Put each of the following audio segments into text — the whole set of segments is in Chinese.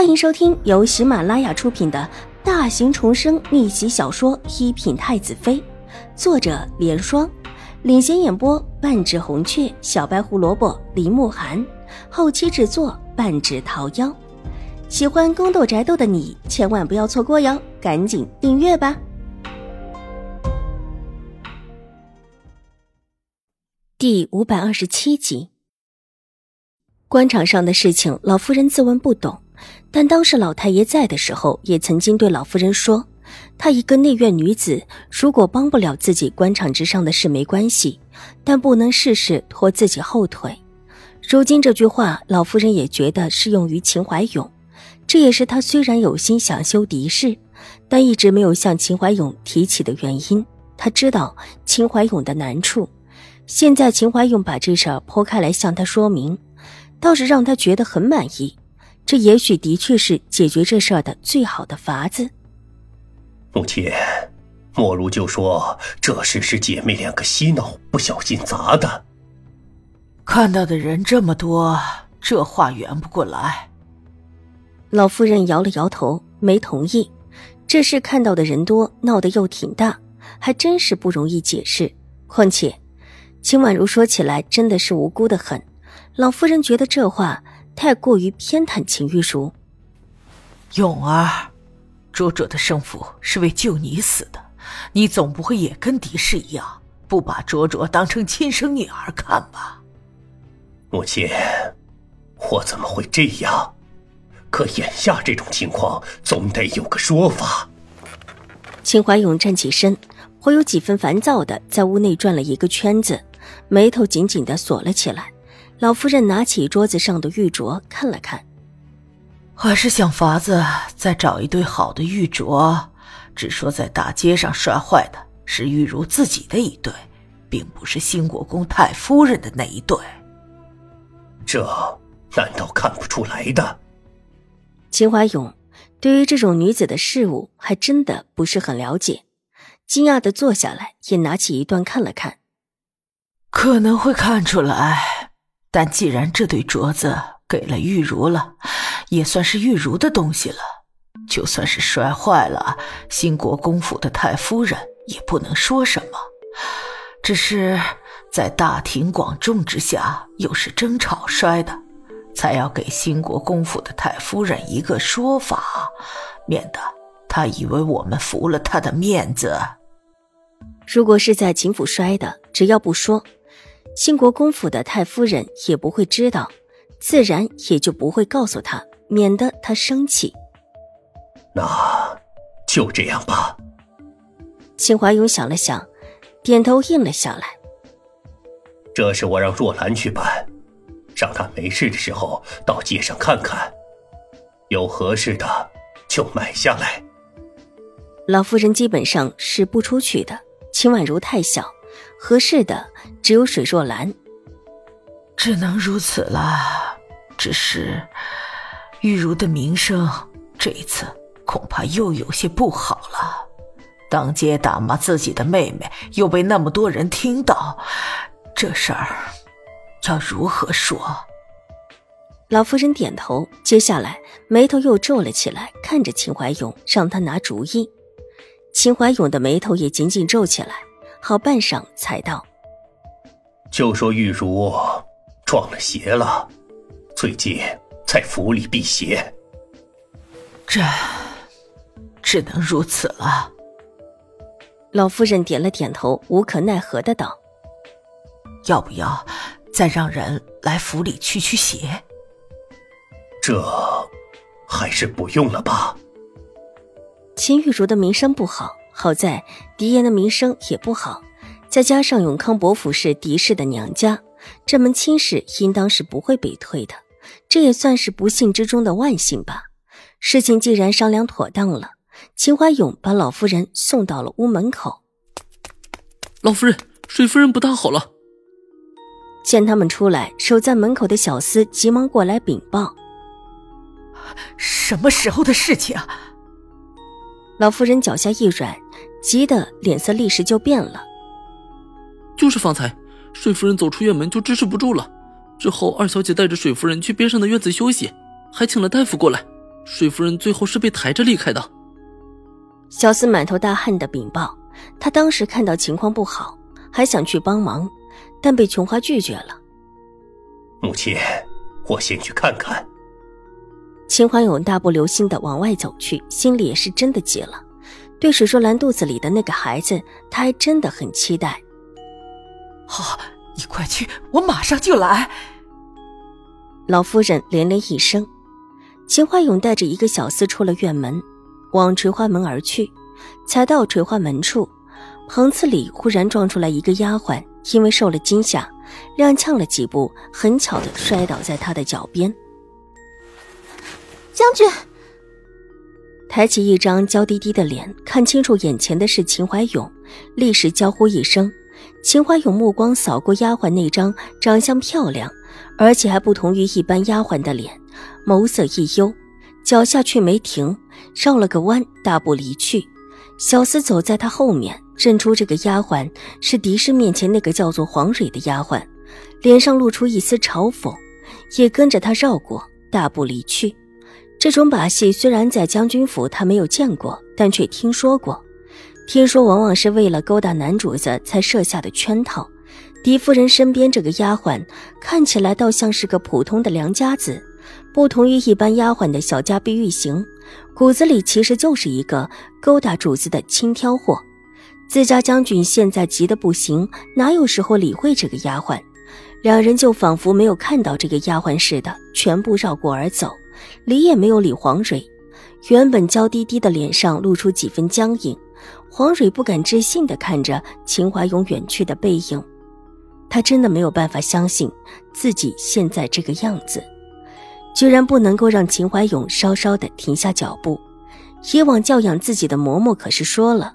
欢迎收听由喜马拉雅出品的大型重生逆袭小说《一品太子妃》，作者：莲霜，领衔演播：半指红雀、小白胡萝卜、林慕寒，后期制作：半指桃夭。喜欢宫斗宅斗的你千万不要错过哟，赶紧订阅吧！第五百二十七集，官场上的事情，老夫人自问不懂。但当时老太爷在的时候，也曾经对老夫人说：“她一个内院女子，如果帮不了自己官场之上的事没关系，但不能事事拖自己后腿。”如今这句话，老夫人也觉得适用于秦怀勇。这也是她虽然有心想修嫡室，但一直没有向秦怀勇提起的原因。她知道秦怀勇的难处，现在秦怀勇把这事儿剖开来向她说明，倒是让她觉得很满意。这也许的确是解决这事儿的最好的法子。母亲，莫如就说这事是姐妹两个嬉闹不小心砸的。看到的人这么多，这话圆不过来。老夫人摇了摇头，没同意。这事看到的人多，闹得又挺大，还真是不容易解释。况且，秦婉如说起来真的是无辜的很。老夫人觉得这话。太过于偏袒秦玉茹，勇儿，卓卓的生父是为救你死的，你总不会也跟狄氏一样，不把卓卓当成亲生女儿看吧？母亲，我怎么会这样？可眼下这种情况，总得有个说法。秦怀勇站起身，颇有几分烦躁的在屋内转了一个圈子，眉头紧紧的锁了起来。老夫人拿起桌子上的玉镯看了看，还是想法子再找一对好的玉镯。只说在大街上摔坏的是玉茹自己的一对，并不是兴国公太夫人的那一对。这难道看不出来的？秦怀勇对于这种女子的事物还真的不是很了解，惊讶的坐下来，也拿起一段看了看。可能会看出来。但既然这对镯子给了玉茹了，也算是玉茹的东西了。就算是摔坏了，兴国公府的太夫人也不能说什么。只是在大庭广众之下，又是争吵摔的，才要给兴国公府的太夫人一个说法，免得她以为我们服了她的面子。如果是在秦府摔的，只要不说。兴国公府的太夫人也不会知道，自然也就不会告诉他，免得他生气。那就这样吧。秦怀勇想了想，点头应了下来。这是我让若兰去办，让她没事的时候到街上看看，有合适的就买下来。老夫人基本上是不出去的，秦婉如太小。合适的只有水若兰，只能如此了。只是玉茹的名声这一次恐怕又有些不好了。当街打骂自己的妹妹，又被那么多人听到，这事儿要如何说？老夫人点头，接下来眉头又皱了起来，看着秦怀勇，让他拿主意。秦怀勇的眉头也紧紧皱起来。好半晌，才道：“就说玉茹撞了邪了，最近在府里避邪。这只能如此了。”老夫人点了点头，无可奈何的道：“要不要再让人来府里驱驱邪？”这还是不用了吧。秦玉茹的名声不好。好在狄言的名声也不好，再加上永康伯府是狄氏的娘家，这门亲事应当是不会被退的。这也算是不幸之中的万幸吧。事情既然商量妥当了，秦怀勇把老夫人送到了屋门口。老夫人，水夫人不大好了。见他们出来，守在门口的小厮急忙过来禀报：什么时候的事情啊？老夫人脚下一软。急得脸色立时就变了。就是方才，水夫人走出院门就支持不住了，之后二小姐带着水夫人去边上的院子休息，还请了大夫过来。水夫人最后是被抬着离开的。小厮满头大汗的禀报，他当时看到情况不好，还想去帮忙，但被琼花拒绝了。母亲，我先去看看。秦怀勇大步流星的往外走去，心里也是真的急了。对史若兰肚子里的那个孩子，他还真的很期待。好，你快去，我马上就来。老夫人连连一声。秦怀勇带着一个小厮出了院门，往垂花门而去。才到垂花门处，棚子里忽然撞出来一个丫鬟，因为受了惊吓，踉跄了几步，很巧的摔倒在他的脚边。将军。抬起一张娇滴滴的脸，看清楚眼前的是秦怀勇，立时娇呼一声。秦怀勇目光扫过丫鬟那张长相漂亮，而且还不同于一般丫鬟的脸，眸色一幽，脚下却没停，绕了个弯，大步离去。小厮走在他后面，认出这个丫鬟是敌视面前那个叫做黄蕊的丫鬟，脸上露出一丝嘲讽，也跟着他绕过，大步离去。这种把戏虽然在将军府他没有见过，但却听说过。听说往往是为了勾搭男主子才设下的圈套。狄夫人身边这个丫鬟看起来倒像是个普通的良家子，不同于一般丫鬟的小家碧玉型，骨子里其实就是一个勾搭主子的轻佻货。自家将军现在急得不行，哪有时候理会这个丫鬟？两人就仿佛没有看到这个丫鬟似的，全部绕过而走。理也没有理黄蕊，原本娇滴滴的脸上露出几分僵硬。黄蕊不敢置信地看着秦怀勇远去的背影，他真的没有办法相信自己现在这个样子，居然不能够让秦怀勇稍稍的停下脚步。以往教养自己的嬷嬷可是说了，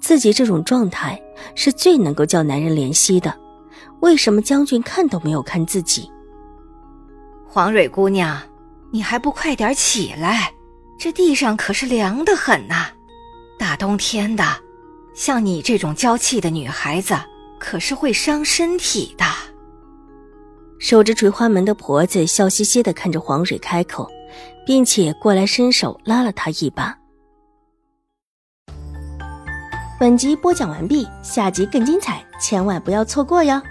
自己这种状态是最能够叫男人怜惜的。为什么将军看都没有看自己？黄蕊姑娘。你还不快点起来！这地上可是凉得很呐，大冬天的，像你这种娇气的女孩子，可是会伤身体的。守着垂花门的婆子笑嘻嘻的看着黄蕊开口，并且过来伸手拉了她一把。本集播讲完毕，下集更精彩，千万不要错过哟！